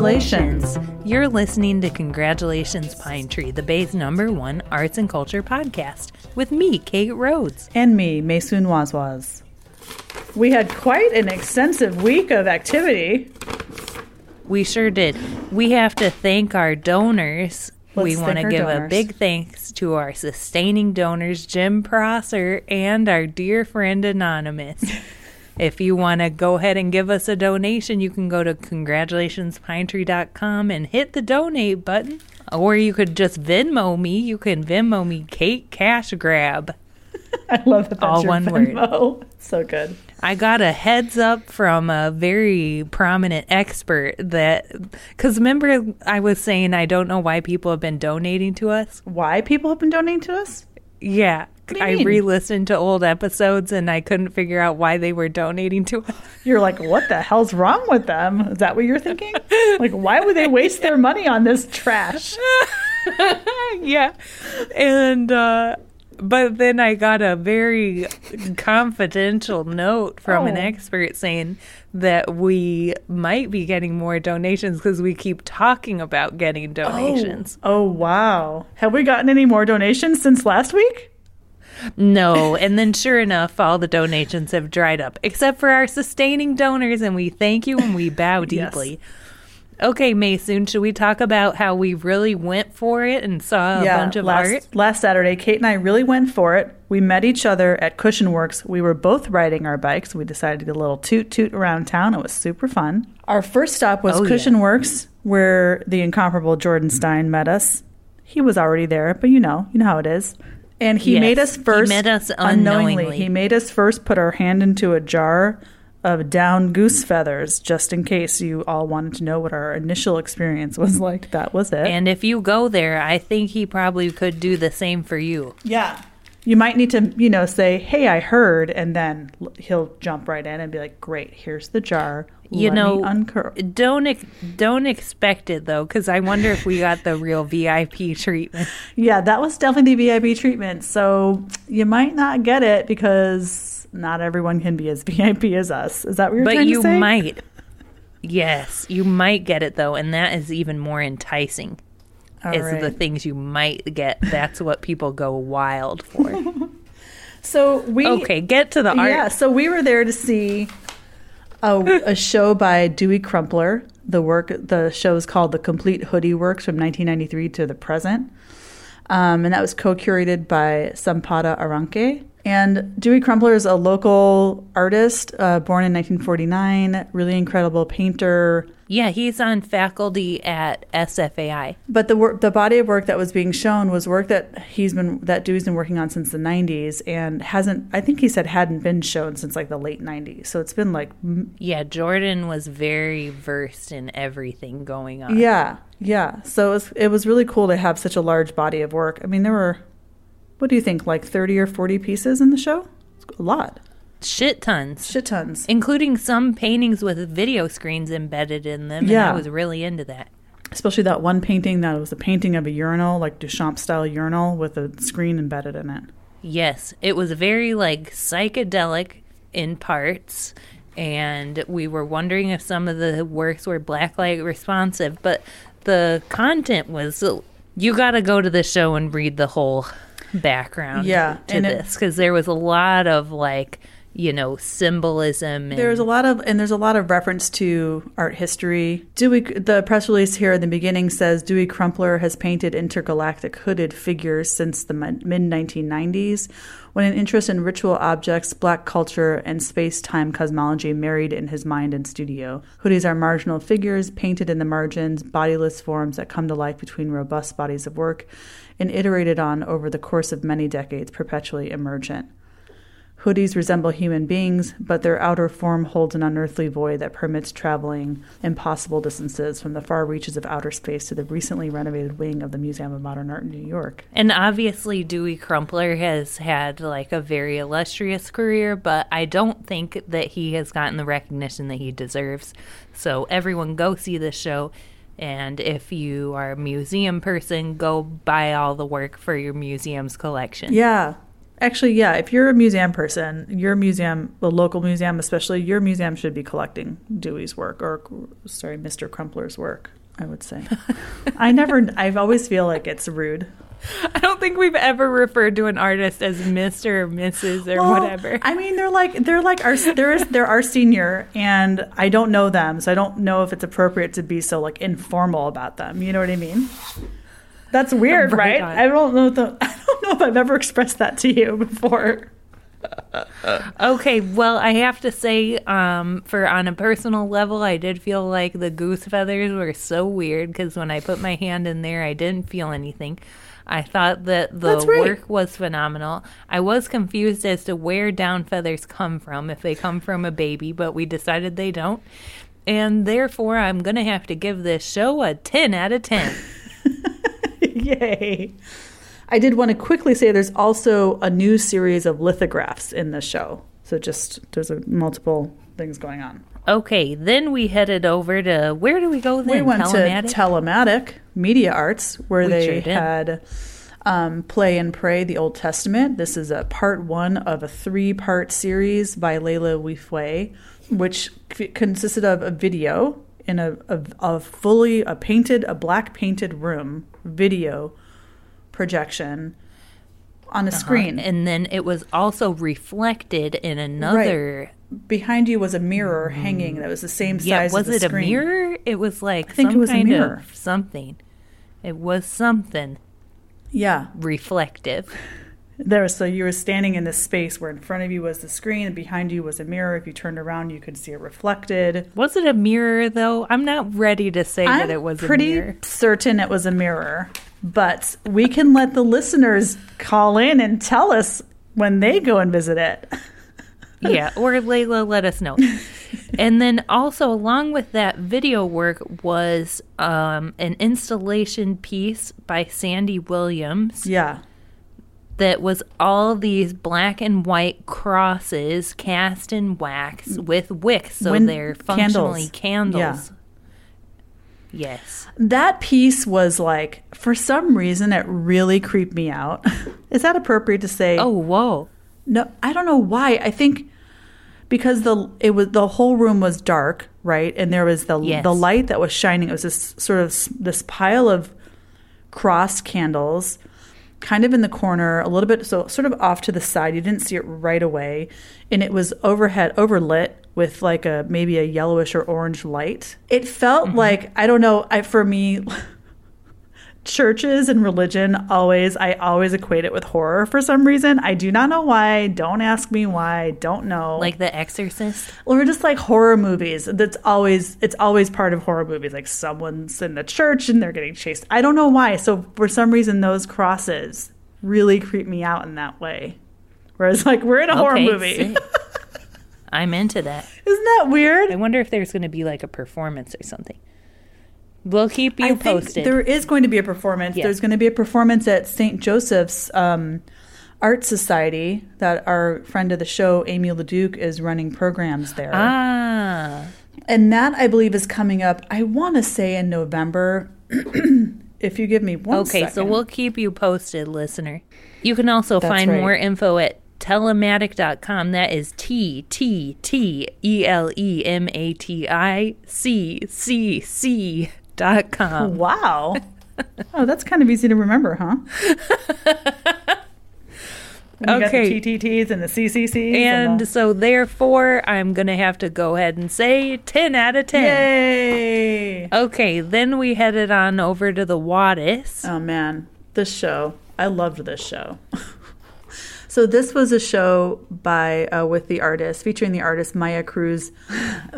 Congratulations. You're listening to Congratulations Pine Tree, the Bay's number one arts and culture podcast, with me, Kate Rhodes. And me, Maysoon Wazwaz. We had quite an extensive week of activity. We sure did. We have to thank our donors. Let's we want to give a big thanks to our sustaining donors, Jim Prosser and our dear friend Anonymous. if you want to go ahead and give us a donation, you can go to congratulationspinetree.com and hit the donate button. Or you could just Venmo me. You can Venmo me Kate Cash Grab. I love that that's All your one word. Venmo. So good. I got a heads up from a very prominent expert that, because remember, I was saying I don't know why people have been donating to us. Why people have been donating to us? Yeah. I mean? re listened to old episodes and I couldn't figure out why they were donating to us. You're like, what the hell's wrong with them? Is that what you're thinking? Like, why would they waste their money on this trash? yeah. And, uh, but then I got a very confidential note from an Oh. expert saying that we might be getting more donations because we keep talking about getting donations. Oh, wow. Have we gotten any more donations since last week? No. And then sure enough, all the donations have dried up, except for our sustaining donors, and we thank you and we bow Yes. deeply. Okay, Maysoon, should we talk about how we really went for it and saw a bunch of last, art? Last Saturday, Kate and I really went for it. We met each other at Cushion Works. We were both riding our bikes. We decided to get a little toot toot around town. It was super fun. Our first stop was Oh, yeah. Cushion Works, where the incomparable Jordan Stein met us. He was already there, but you know, you know how it is. And he Yes, made us he first us unknowingly. He made us first put our hand into a jar of down goose feathers, just in case you all wanted to know what our initial experience was like. That was it. And if you go there, I think he probably could do the same for you. Yeah. You might need to, you know, say, "Hey, I heard," and then he'll jump right in and be like, "Great, here's the jar. You Let know, uncurl." Don't ex- don't expect it though, because I wonder if we got the real VIP treatment. Yeah, that was definitely the VIP treatment. So you might not get it because not everyone can be as VIP as us. Is that what you're But trying you to say? But you might. Yes, you might get it though, and that is even more enticing. All is right. the things you might get. That's what people go wild for. So we okay, get to the art. Yeah, so we were there to see a, a show by Dewey Crumpler. The work, the show is called The Complete Hoodie Works from 1993 to the present, um, and that was co-curated by Sampada Aranke. And Dewey Crumpler is a local artist, uh, born in 1949. Really incredible painter. Yeah, he's on faculty at SFAI. But the work, the body of work that was being shown was work that he's been that Dewey's been working on since the 90s and hasn't. I think he said hadn't been shown since like the late 90s. So it's been like Yeah, Jordan was very versed in everything going on. Yeah, yeah. So it was, it was really cool to have such a large body of work. I mean, there were, what do you think, like 30 or 40 pieces in the show? It's a lot. Shit tons. Shit tons. Including some paintings with video screens embedded in them. And Yeah. I was really into that. Especially that one painting that was a painting of a urinal, like Duchamp style urinal with a screen embedded in it. Yes, it was very like psychedelic in parts, and we were wondering if some of the works were blacklight responsive, but the content was. You got to go to the show and read the whole background Yeah, to and this because there was a lot of like you know symbolism and There's a lot of and there's a lot of reference to art history. Dewey, the press release here in the beginning says Dewey Crumpler has painted intergalactic hooded figures since the mid 1990s, when an interest in ritual objects, black culture, and space-time cosmology married in his mind and studio. Hoodies are marginal figures painted in the margins, bodiless forms that come to life between robust bodies of work, and iterated on over the course of many decades, perpetually emergent. Hoodies resemble human beings, but their outer form holds an unearthly void that permits traveling impossible distances from the far reaches of outer space to the recently renovated wing of the Museum of Modern Art in New York. And obviously, Dewey Crumpler has had like a very illustrious career, but I don't think that he has gotten the recognition that he deserves. So, everyone go see this show. And if you are a museum person, go buy all the work for your museum's collection. Yeah. Actually, yeah, if you're a museum person, your museum, the local museum especially, your museum should be collecting Dewey's work or, sorry, Mr. Crumpler's work, I would say. I never, I've always feel like it's rude. I don't think we've ever referred to an artist as Mr. or Mrs. or Well, whatever. I mean, they're like they're like our they're they're our senior, and I don't know them, so I don't know if it's appropriate to be so like informal about them. You know what I mean? That's weird, Right right? on. I don't know. The, I don't know if I've ever expressed that to you before. Okay, well, I have to say, um, for on a personal level, I did feel like the goose feathers were so weird because when I put my hand in there, I didn't feel anything. I thought that the right. work was phenomenal. I was confused as to where down feathers come from, if they come from a baby, but we decided they don't. And therefore, I'm going to have to give this show a 10 out of 10. Yay! I did want to quickly say there's also a new series of lithographs in this show. So just there's a, multiple things going on. Okay, then we headed over to where do we go then? We went Telematic? to Telematic Media Arts, where We they sure had um, Play and Pray, the Old Testament. This is a part one of a three part series by Layla Weaver, which c- consisted of a video in a, a, a fully a painted, a black painted room video projection on a screen. and then it was also reflected in another. Behind you was a mirror hanging that was the same size Yeah, as was the it a screen. mirror? It was like I think it was a mirror. of something. It was something Yeah. reflective. There, so you were standing in this space where in front of you was the screen, and behind you was a mirror. If you turned around, you could see it reflected. Was it a mirror though? I'm not ready to say that I'm it was pretty a mirror. certain it was a mirror, but we can let the listeners call in and tell us when they go and visit it. yeah, or Layla, let us know. and then also along with that video work was um, an installation piece by Sandy Williams. Yeah, that was all these black and white crosses cast in wax with wicks, so Win- they're functionally candles. candles. Yes. that piece was like for some reason it really creeped me out. Is that appropriate to say? Oh, whoa. No, I don't know why. I think because the it was the whole room was dark, right? And there was the Yes. the light that was shining. It was this sort of this pile of cross candles, kind of in the corner, a little bit so sort of off to the side. You didn't see it right away, and it was overhead overlit with like a maybe a yellowish or orange light. It felt mm-hmm. like I don't know. I for me. churches and religion always i always equate it with horror for some reason. I do not know why. Don't ask me why. Don't know. Like The Exorcist? or just like horror movies that's always it's always part of horror movies. Like someone's in the church and they're getting chased. I don't know why. So for some reason those crosses really creep me out in that way. Whereas like we're in a horror movie. I'm into that. isn't that weird? I wonder if there's going to be like a performance or something. We'll keep you I posted. there is going to be a performance. Yeah. There's going to be a performance at St. Joseph's um, Art Society that our friend of the show, Amy Leduc, is running programs there. ah. And that, I believe, is coming up, I want to say in November. if you give me one Okay, so we'll keep you posted, listener. You can also That's find right. more info at telematic.com. That is T T T E L E M A T I C C C Wow. oh, that's kind of easy to remember, huh? When Okay. got the TTTs and the CCCs. And the- so, therefore, I'm going to have to go ahead and say 10 out of 10. Yay! Okay, then we headed on over to the Wattis. Oh man, this show. I loved this show. so this was a show by uh, with the artist featuring the artist Maia Cruz,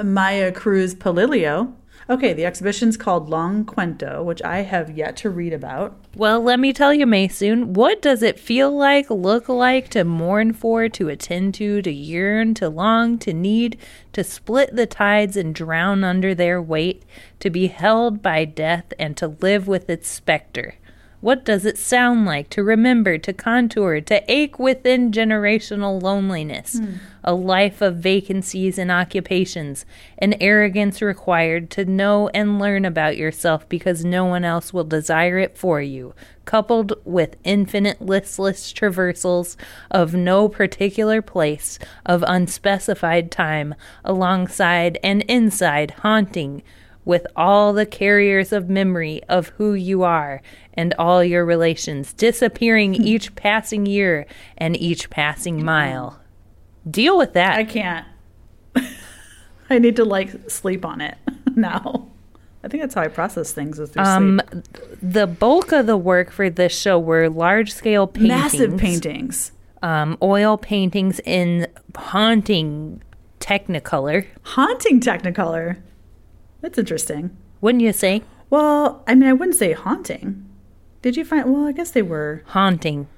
Maia Cruz Palileo. Okay, the exhibition's called Long Cuento, which I have yet to read about. Well, let me tell you, Maysoon, what does it feel like, look like, to mourn for, to attend to, to yearn, to long, to need, to split the tides and drown under their weight, to be held by death, and to live with its specter? What does it sound like to remember, to contour, to ache within generational loneliness? Hmm. A life of vacancies and occupations, an arrogance required to know and learn about yourself because no one else will desire it for you, coupled with infinite listless traversals of no particular place, of unspecified time, alongside and inside, haunting with all the carriers of memory of who you are and all your relations, disappearing each passing year and each passing mile. Deal with that. I can't. I need to like sleep on it now. I think that's how I process things is through um, sleep. the bulk of the work for this show were large scale paintings, Massive paintings. um, oil paintings in haunting Technicolor. Haunting Technicolor. That's interesting. Wouldn't you say Well, I mean, I wouldn't say haunting. Did you find? Well, I guess they were. haunting?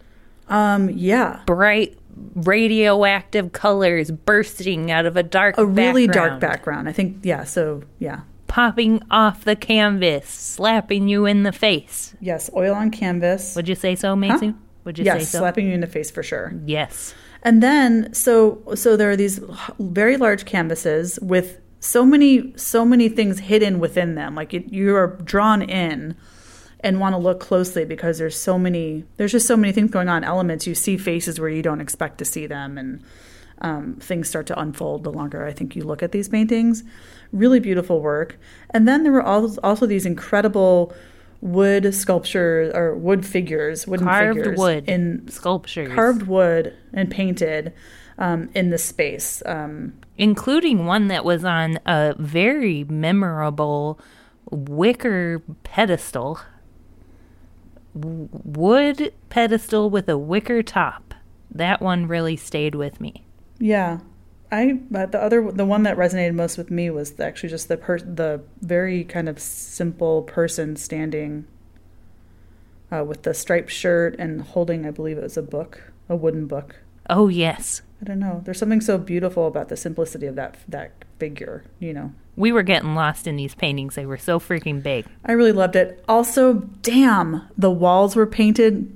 Um, yeah, Bright radioactive colors bursting out of a dark, a really dark background. I think. Yeah. So yeah. popping off the canvas, slapping you in the face. Yes, oil on canvas. Would you say so, Maysoon? Would you yes, say so? slapping you in the face for sure. yes. And then so so there are these very large canvases with so many so many things hidden within them. Like it, you are drawn in and want to look closely because there's so many there's just so many things going on. Elements you see faces where you don't expect to see them, and um, things start to unfold the longer I think you look at these paintings. Really beautiful work. And then there were also, these incredible wood sculptures or wood figures, wooden Carved figures wood in sculptures. carved wood and painted um, in the space. Um, including one that was on a very memorable wicker pedestal. Wood pedestal with a wicker top. That one really stayed with me. yeah, I but the other the one that resonated most with me was actually just the per, the very kind of simple person standing uh, with the striped shirt and holding, I believe it was a book, a wooden book. Oh, yes. I don't know. There's something so beautiful about the simplicity of that that figure. You know. We were getting lost in these paintings. They were so freaking big. I really loved it. Also, damn, the walls were painted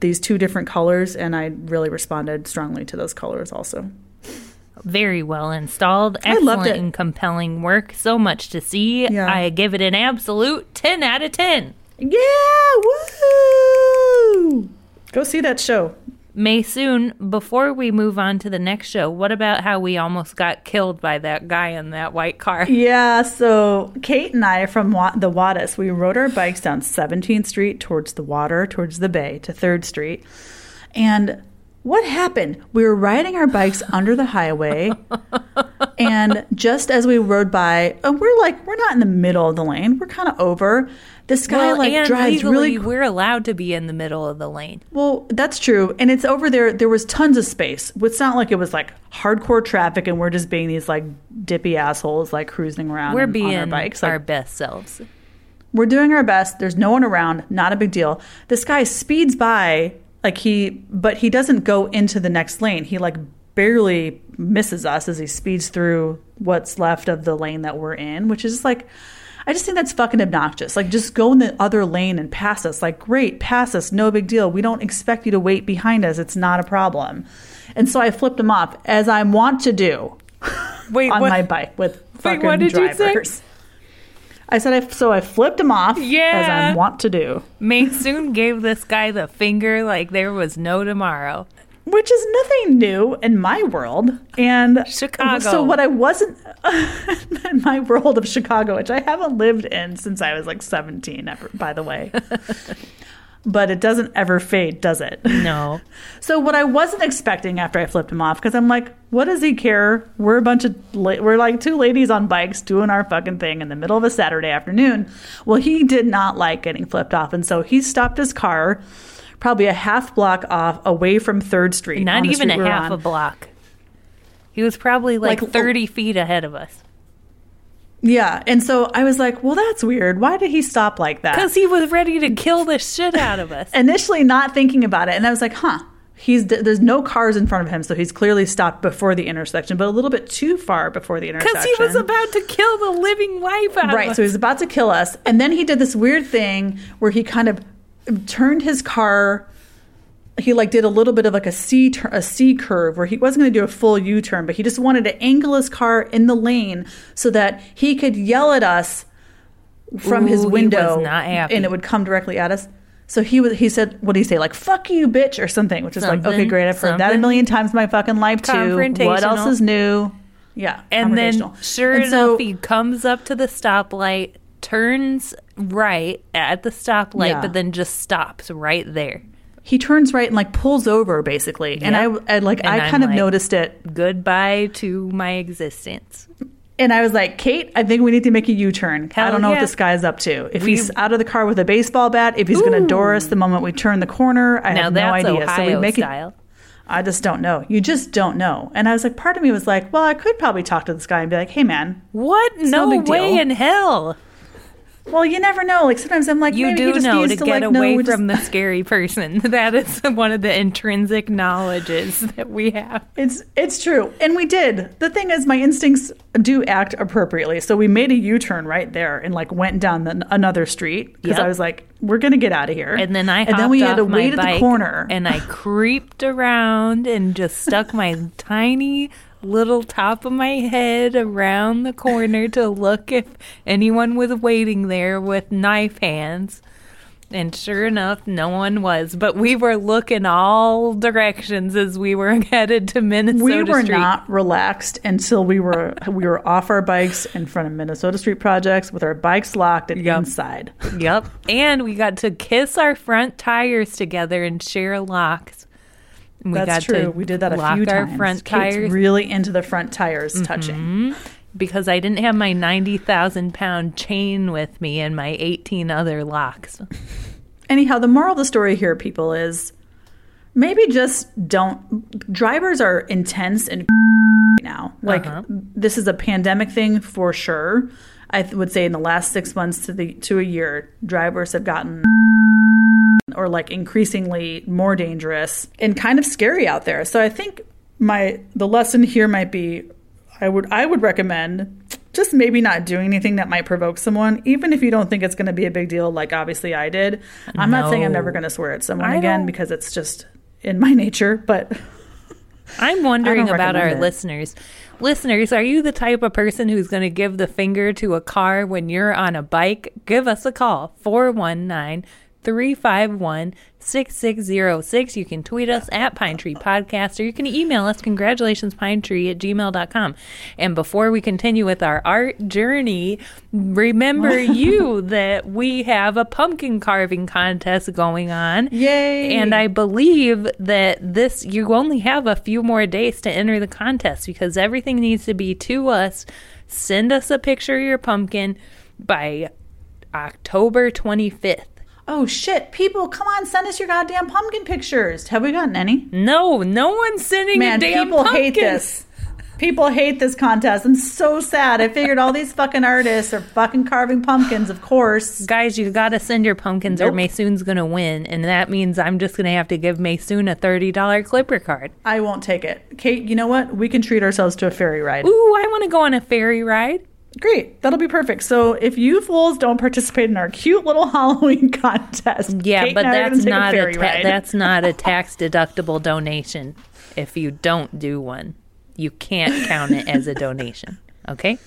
these two different colors, and I really responded strongly to those colors also. Very well installed. I Excellent loved it. and compelling work. So much to see. Yeah. I give it an absolute 10 out of 10. Yeah, woo! Go see that show. Maysoon, before we move on to the next show, what about how we almost got killed by that guy in that white car? Yeah, so Kate and I from Wa- the Wattis, we rode our bikes down 17th Street towards the water, towards the bay to 3rd Street. And what happened? We were riding our bikes under the highway, and just as we rode by, and we're like, we're not in the middle of the lane, we're kind of over. This guy Well, like and drives legally, really we're allowed to be in the middle of the lane. well, that's true. And it's over there. There was tons of space. It's not like it was like hardcore traffic and we're just being these like dippy assholes like cruising around We're being on our bikes. our Like, best selves. we're doing our best. There's no one around. Not a big deal. This guy speeds by like he, but he doesn't go into the next lane. He like barely misses us as he speeds through what's left of the lane that we're in, which is like, I just think that's fucking obnoxious. Like, just go in the other lane and pass us. Like, great, pass us. No big deal. We don't expect you to wait behind us. It's not a problem. And so I flipped him off, as I want to do Wait, on what- my bike with fucking what did you say? I said, I, so I flipped him off, yeah. as I want to do. Maysoon gave this guy the finger like there was no tomorrow. which is nothing new in my world. And Chicago. So what I wasn't in my world of Chicago, which I haven't lived in since I was like 17, by the way. but it doesn't ever fade, does it? No. So what I wasn't expecting after I flipped him off, because I'm like, what does he care? We're a bunch of la- we're like two ladies on bikes doing our fucking thing in the middle of a Saturday afternoon. Well, he did not like getting flipped off, and so he stopped his car, probably a half block off away from Third Street. Not even a we half on. a block. He was probably like, Like, 30 feet ahead of us. Yeah, and so I was like, well, that's weird. Why did he stop like that? Because he was ready to kill the shit out of us. initially not thinking about it and i was like huh he's there's no cars in front of him so he's clearly stopped before the intersection but a little bit too far before the intersection Because he was about to kill the living life out right of us. so he was about to kill us and then he did this weird thing where he kind of turned his car he like did a little bit of like a C tur- a C curve where he wasn't going to do a full U turn, but he just wanted to angle his car in the lane so that he could yell at us from Ooh, his window, and it would come directly at us. So he was he said what did he say like fuck you bitch or something, which is like okay great I've heard that a million times in my fucking life too. What else is new? Yeah, And then, sure And enough, so- he comes up to the stoplight, turns right at the stoplight, Yeah. but then just stops right there. He turns right and like pulls over basically, and I, Yep. I like And I I'm kind of noticed it Goodbye to my existence. And I was like, Kate, I think we need to make a U turn. I don't know yeah. what this guy's up to. If We- he's out of the car with a baseball bat, if he's going to door us the moment we turn the corner, I now have no idea. Ohio so we make it. I just don't know. You just don't know. And I was like, part of me was like, well, I could probably talk to this guy and be like, hey, man. What? no No, big way deal. in hell. Well, you never know. Like sometimes I'm like, You do just know to to get like, away we from just, the scary person. That is one of the intrinsic knowledges that we have. It's it's true, and we did. The thing is, my instincts do act appropriately. So we made a U turn right there and like went down the, another street because Yep. I was like, we're gonna get out of here. And then I and then we had to wait at the corner. and I creeped around and just stuck my tiny little top of my head around the corner to look if anyone was waiting there with knife hands. And sure enough, no one was. But we were looking all directions as we were headed to Minnesota we were Street. not relaxed until we were we were off our bikes in front of Minnesota Street projects with our bikes locked and Yep. inside. Yep. And we got to kiss our front tires together and share locks. We That's true. We did that a lock few our times. front Kate's tires really into the front tires touching. because I didn't have my 90,000 pound chain with me and my 18 other locks. Anyhow, the moral of the story here, people, is maybe just don't. Drivers are intense and now. Like Uh-huh. this is a pandemic thing for sure. I th- would say in the last six months to the to a year, drivers have gotten or like increasingly more dangerous and kind of scary out there. So I think my the lesson here might be I would I would recommend just maybe not doing anything that might provoke someone, even if you don't think it's going to be a big deal. Like obviously I did. I'm not saying I'm never going to swear at someone I again don't- because it's just in my nature. But I'm wondering about our it. listeners. Listeners, are you the type of person who's going to give the finger to a car when you're on a bike? Give us a call 419 351 6606. You can tweet us at Pine Tree Podcast or you can email us congratulationspinetree at gmail.com. And before we continue with our art journey, remember you that we have a pumpkin carving contest going on. Yay. And I believe that this, you only have a few more days to enter the contest because everything needs to be to us. Send us a picture of your pumpkin by October 25th. Oh shit, people, come on, send us your goddamn pumpkin pictures. Have we gotten any? No, no one's sending Man, a damn people hate this. People hate this contest. I'm so sad. I figured all these fucking artists are fucking carving pumpkins, of course. Guys, you gotta send your pumpkins or Maysoon's gonna win, and that means I'm just gonna have to give Maysoon a $30 Clipper card. I won't take it. Kate, you know what? We can treat ourselves to a ferry ride. Ooh, I wanna go on a ferry ride. Great. That'll be perfect. So if you fools don't participate in our cute little Halloween contest, Yeah, Kate but that's not a, ferry ta- that's not a tax deductible donation. If you don't do one, you can't count it as a donation. Okay?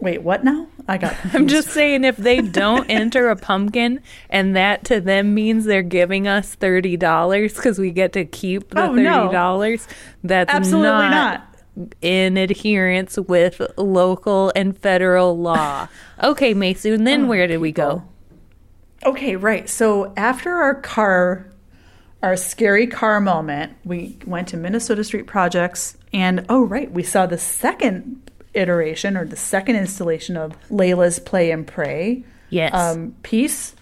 Wait, what now? I got I'm just saying if they don't enter a pumpkin and that to them means they're giving us $30 cuz we get to keep the Oh, no. $30, that's Absolutely not, not. In adherence with local and federal law. Okay, Maysoon, then where did we go? Okay, right. So after our car, our scary car moment, we went to Minnesota Street Projects, and oh, right, we saw the second iteration or the second installation of Layla's Play and Pray Yes. um, piece.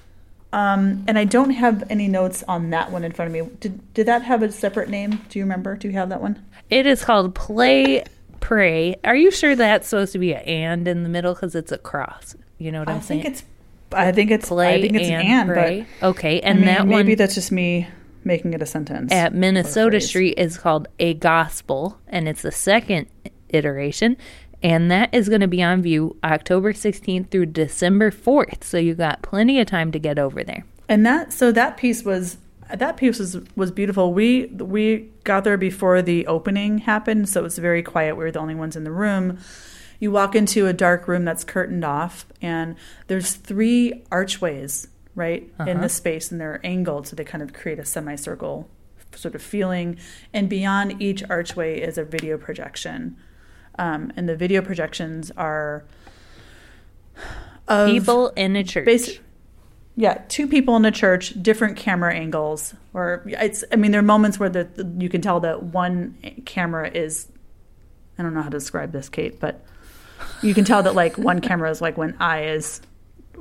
Um, and I don't have any notes on that one in front of me. Did did that have a separate name? Do you remember? Do you have that one? It is called Play Pray. Are you sure that's supposed to be an and in the middle because it's a cross? You know what I'm I saying? think it's. I think it's. Play I think it's and an and, Pray. but okay, I and mean, that maybe one that's just me making it a sentence. at Minnesota. Street is called A Gospel, and it's the second iteration. And that is going to be on view October 16th through December 4th. So you got plenty of time to get over there. And that so that piece was that piece was was beautiful. We we got there before the opening happened, so it was very quiet. We were the only ones in the room. You walk into a dark room that's curtained off, and there's three archways right in the space, and they're angled, so they kind of create a semicircle sort of feeling. And beyond each archway is a video projection, um, and the video projections are of People in a church. Basi- yeah, two people in a church, different camera angles, or it's. I mean, there are moments where the, the you can tell that one camera is. I don't know how to describe this, Kate, but you can tell that like one camera is like when I is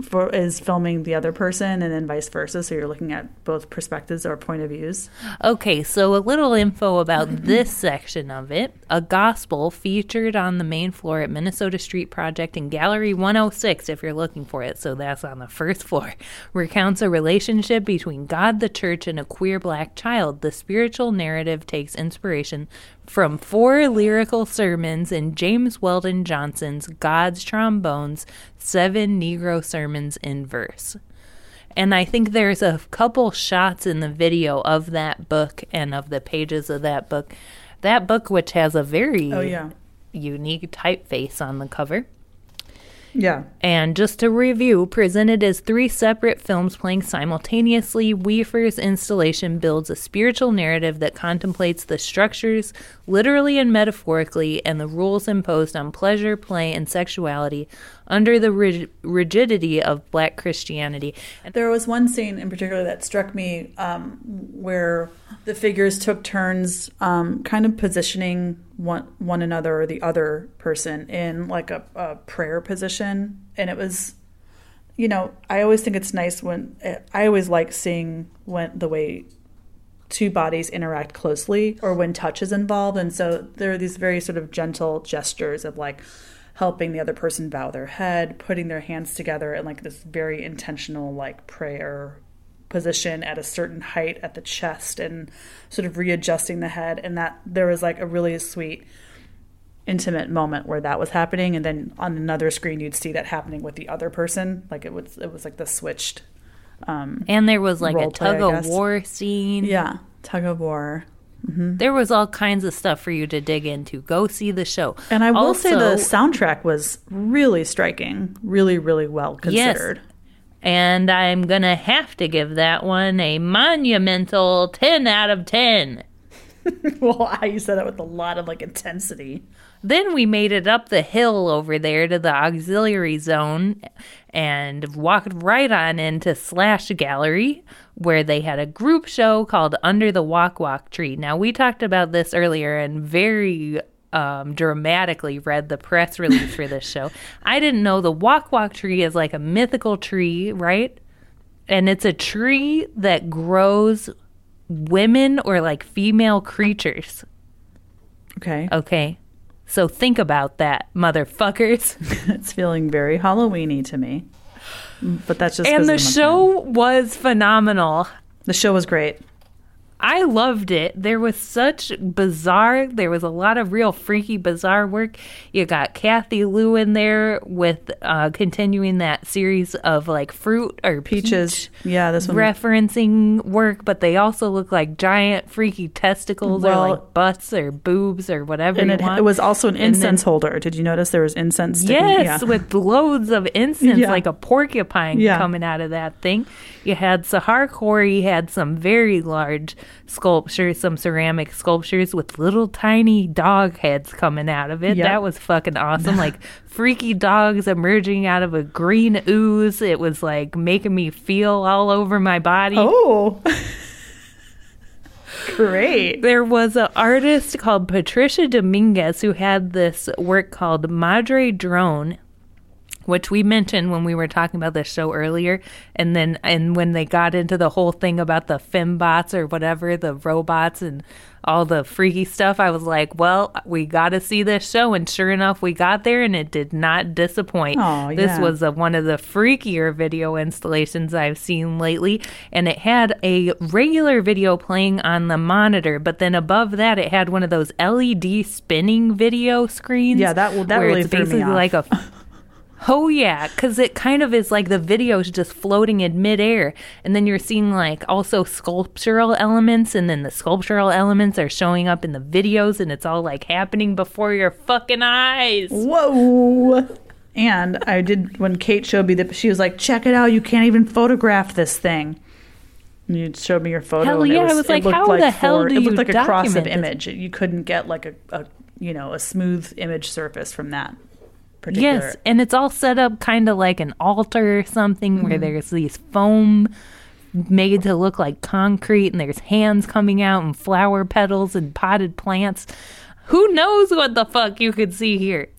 for is filming the other person, and then vice versa. So you're looking at both perspectives or point of views. Okay, so a little info about this section of it. A gospel featured on the main floor at Minnesota Street Project in Gallery 106, if you're looking for it. So that's on the first floor. Recounts a relationship between God, the church, and a queer black child. The spiritual narrative takes inspiration from four lyrical sermons in James Weldon Johnson's God's Trombones, Seven Negro Sermons in Verse. And I think there's a couple shots in the video of that book and of the pages of that book. That book, which has a very Oh yeah, unique typeface on the cover. Yeah. And just to review, presented as three separate films playing simultaneously, Weaver's installation builds a spiritual narrative that contemplates the structures, literally and metaphorically, and the rules imposed on pleasure, play, and sexuality under the rig- rigidity of black Christianity. There was one scene in particular that struck me um, where the figures took turns um, kind of positioning one, one another or the other person in like a, a prayer position. And it was, you know, I always think it's nice when I always like seeing when the way two bodies interact closely or when touch is involved. And so there are these very sort of gentle gestures of like helping the other person bow their head, putting their hands together in like this very intentional like prayer position at a certain height at the chest and sort of readjusting the head. And that there was like a really sweet intimate moment where that was happening. And then on another screen you'd see that happening with the other person. Like it was it was like the switched um and there was like a Role play, tug of war scene. yeah tug of war Mm-hmm. There was all kinds of stuff for you to dig into. Go see the show. and i will say the soundtrack was really striking really really well considered Yes. And I'm going to have to give that one a monumental 10 out of 10. well you said that with a lot of like intensity Then we made it up the hill over there to the auxiliary zone and walked right on into Slash Gallery, where they had a group show called Under the Wak Wak Tree. Now, we talked about this earlier and very um, dramatically read the press release for this show. I didn't know the Wak Wak Tree is like a mythical tree, right? And it's a tree that grows women or like female creatures. okay Okay. So think about that, motherfuckers. it's feeling very halloweeny to me but that's just and of the show was phenomenal. the show was great I loved it. There was such bizarre, there was a lot of real freaky, bizarre work. You got Kathy Lu in there with uh, continuing that series of like fruit or peaches peach yeah this one referencing work, but they also look like giant freaky testicles Well- or like butts or boobs or whatever and it, it was also an And then- incense holder. Did you notice there was incense? Sticking? Yes, yeah. with loads of incense, Yeah. like a porcupine Yeah. coming out of that thing. You had Sahar Khoury had some very large sculptures, some ceramic sculptures with little tiny dog heads coming out of it. Yep. That was fucking awesome. like freaky dogs emerging out of a green ooze. It was like making me feel all over my body. Oh, great! There was an artist called Patricia Dominguez who had this work called Madre Drone, which we mentioned when we were talking about this show earlier. And then, and when they got into the whole thing about the fembots or whatever, the robots and all the freaky stuff, I was like, well, we got to see this show. And sure enough, we got there and it did not disappoint. Aw, this was a, one of the freakier video installations I've seen lately. And it had a regular video playing on the monitor, but then above that, it had one of those LED spinning video screens. Yeah, that- well, that where really it's basically off. like a Oh yeah, because it kind of is like the video is just floating in midair, and then you're seeing like also sculptural elements, and then the sculptural elements are showing up in the videos, and it's all like happening before your fucking eyes. Whoa. And I did when Kate showed me that she was like, "Check it out! You can't even photograph this thing." And you showed me your photo. Hell and it yeah, I was, was it like, how the hell four- do it looked like a cross of this? image. You couldn't get like a, a you know a smooth image surface from that particular. Yes, and it's all set up kind of like an altar or something Mm-hmm. where there's these foam made to look like concrete, and there's hands coming out, and flower petals, and potted plants. Who knows what the fuck you could see here?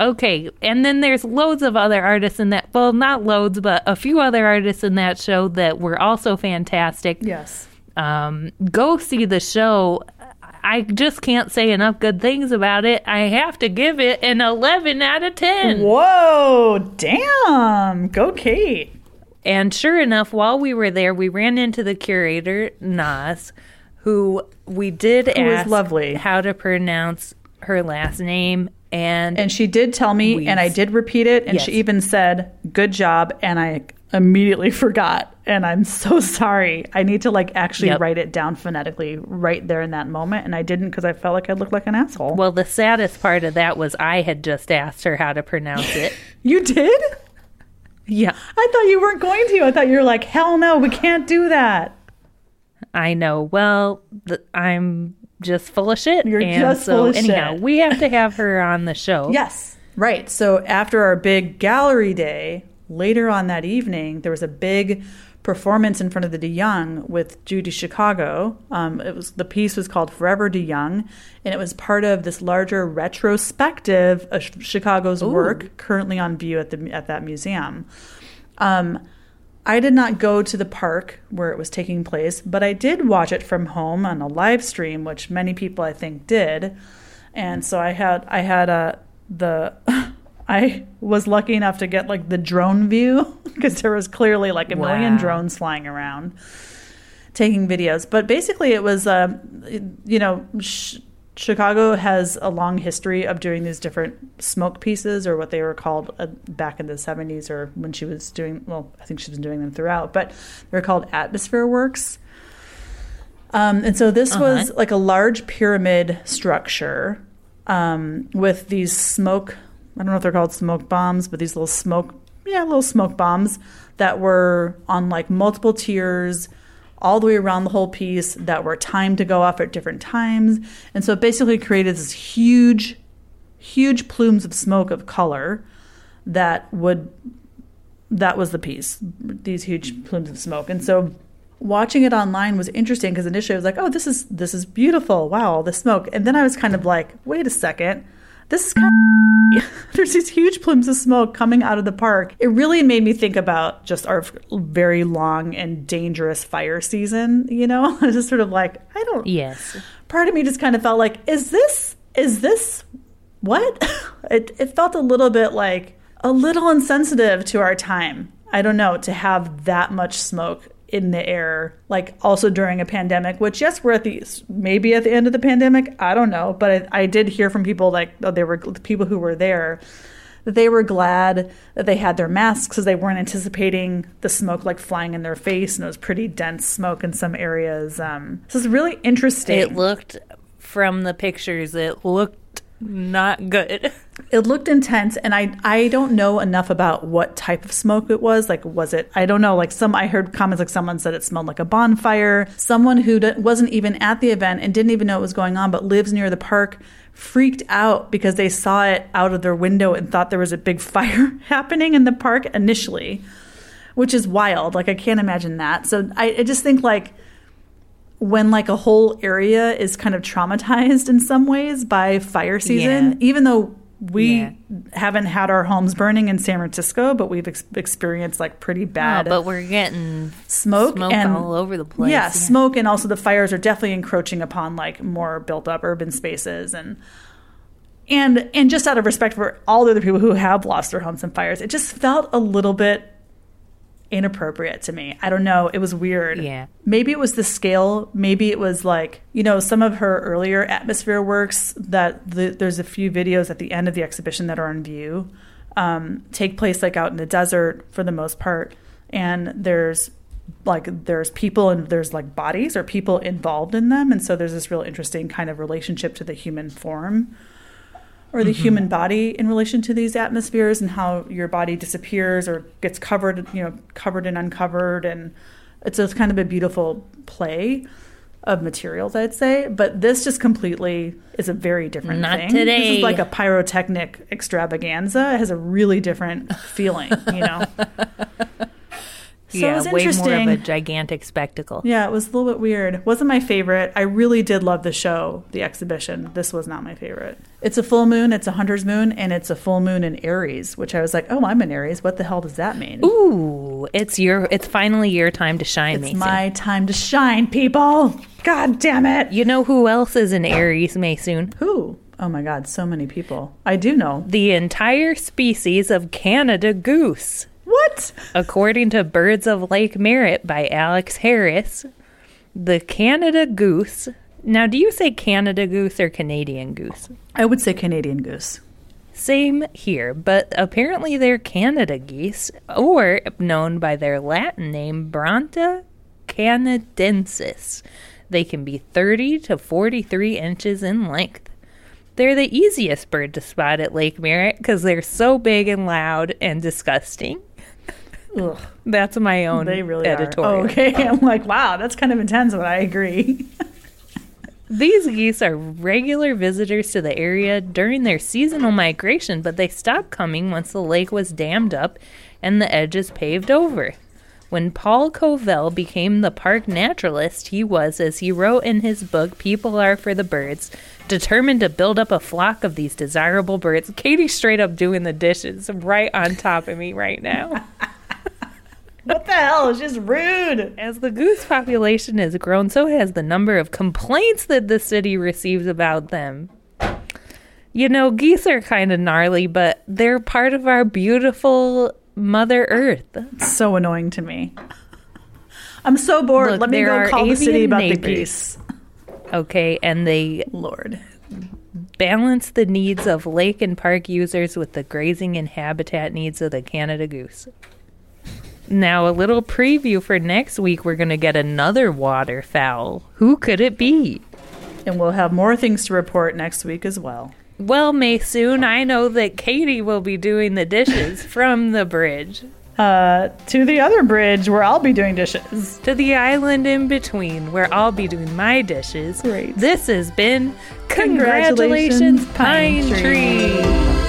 Okay, and then there's loads of other artists in that. Well, not loads, but a few other artists in that show that were also fantastic. Yes. Um, go see the show. I just can't say enough good things about it. I have to give it an 11 out of 10. Whoa! Damn! Go Kate. And sure enough, while we were there, we ran into the curator, Nas, who we did Who ask lovely. how to pronounce her last name. And, And she did tell me, We- and I did repeat it, and Yes. she even said, "Good job," and I immediately forgot, and I'm so sorry. I need to like actually Yep. write it down phonetically right there in that moment, and I didn't because I felt like I looked like an asshole. well, the saddest part of that was I had just asked her how to pronounce it. you did? yeah, I thought you weren't going to. I thought you were like, "Hell no, we can't do that." I know. Well, th- I'm just full of shit. You're and just so full of anyhow, shit. we have to have her on the show. Yes. Right. So after our big gallery day, later on that evening, there was a big performance in front of the De Young with Judy Chicago. Um, it was the piece was called Forever De Young," and it was part of this larger retrospective of Ch- Chicago's work currently on view at the at that museum. Um, I did not go to the park where it was taking place, but I did watch it from home on a live stream, which many people I think did. And so I had I had a the I was lucky enough to get like the drone view because there was clearly like a million drones flying around taking videos. But basically, it was um, you know. Sh- Chicago has a long history of doing these different smoke pieces, or what they were called uh, back in the 70s, or when she was doing, well, I think she's been doing them throughout, but they're called atmosphere works. Um, and so this was like a large pyramid structure um, with these smoke, I don't know if they're called smoke bombs, but these little smoke, yeah, little smoke bombs that were on like multiple tiers all the way around the whole piece that were timed to go off at different times. And so it basically created this huge, huge plumes of smoke of color that would, that was the piece, these huge plumes of smoke. And so watching it online was interesting because initially I was like, oh, this is, this is beautiful. Wow, all the smoke. And then I was kind of like, wait a second. This is kind of there's these huge plumes of smoke coming out of the park. It really made me think about just our very long and dangerous fire season. You know, I was just sort of like, I don't. Yes. Part of me just kind of felt like, is this is this what? It it felt a little bit like a little insensitive to our time. I don't know to have that much smoke in the air, like also during a pandemic. Which yes, we're at the maybe at the end of the pandemic. I don't know, but I, I did hear from people like oh, they were people who were there that they were glad that they had their masks because they weren't anticipating the smoke like flying in their face, and it was pretty dense smoke in some areas. Um, so it's really interesting. It looked from the pictures, it looked not good. It looked intense, and I I don't know enough about what type of smoke it was. Like, was it? I don't know. Like some, I heard comments like someone said it smelled like a bonfire. Someone who d- wasn't even at the event and didn't even know what was going on, but lives near the park, freaked out because they saw it out of their window and thought there was a big fire happening in the park initially, which is wild. Like I can't imagine that. So I, I just think like when like a whole area is kind of traumatized in some ways by fire season, Yeah. even though we Yeah. haven't had our homes burning in San Francisco, but we've ex- experienced like pretty Oh, bad but we're getting smoke, smoke and all over the place. yeah, smoke, and also the fires are definitely encroaching upon like more built up urban spaces and. And and just out of respect for all the other people who have lost their homes in fires, it just felt a little bit inappropriate to me. I don't know. It was weird. Yeah. Maybe it was the scale. Maybe it was like, you know, some of her earlier atmosphere works that the, there's a few videos at the end of the exhibition that are on view. um, take place like out in the desert for the most part, and there's like there's people and there's like bodies or people involved in them, and so there's this real interesting kind of relationship to the human form or the mm-hmm. human body in relation to these atmospheres and how your body disappears or gets covered, you know, covered and uncovered, and it's a kind of a beautiful play of materials, I'd say. But this just completely is a very different Not thing. This is like a pyrotechnic extravaganza. It has a really different feeling, you know. So yeah, it was way more of a gigantic spectacle. Yeah, it was a little bit weird. Wasn't my favorite. I really did love the show, the exhibition. This was not my favorite. It's a full moon, it's a hunter's moon, and it's a full moon in Aries, which I was like, oh, I'm in Aries. What the hell does that mean? Ooh, it's your it's finally your time to shine, it's Maysoon. my time to shine, people. God damn it. You know who else is in Aries, Maysoon? Who? Oh my God, so many people. I do know. The entire species of Canada goose. What? According to Birds of Lake Merritt by Alex Harris, the Canada goose. Now, do you say Canada goose or Canadian goose? I would say Canadian goose. Same here, but apparently they're Canada geese, or known by their Latin name, Branta canadensis. They can be 30 to 43 inches in length. They're the easiest bird to spot at Lake Merritt because they're so big and loud and disgusting. Ugh, That's my own they really editorial. are. Oh, okay, I'm like, wow, that's kind of intense, but I agree. These geese are regular visitors to the area during their seasonal migration, but they stopped coming once the lake was dammed up and the edges paved over. When Paul Covel became the park naturalist, he was, as he wrote in his book People Are for the Birds, determined to build up a flock of these desirable birds. Katie's straight up doing the dishes right on top of me right now. what the hell? It's just rude. As the goose population has grown, so has the number of complaints that the city receives about them. You know, geese are kind of gnarly, but they're part of our beautiful Mother Earth. so annoying to me. I'm so bored. Look, Let me go call the city about the geese. Okay, and they Lord. balance the needs of lake and park users with the grazing and habitat needs of the Canada goose. Now, a little preview for next week, we're going to get another waterfowl. Who could it be? And we'll have more things to report next week as well. Well, Maysoon, I know that Katie will be doing the dishes from the bridge Uh, to the other bridge where I'll be doing dishes. to the island in between where I'll be doing my dishes. Great. This has been Congratulations, Congratulations, Pine Tree. Tree.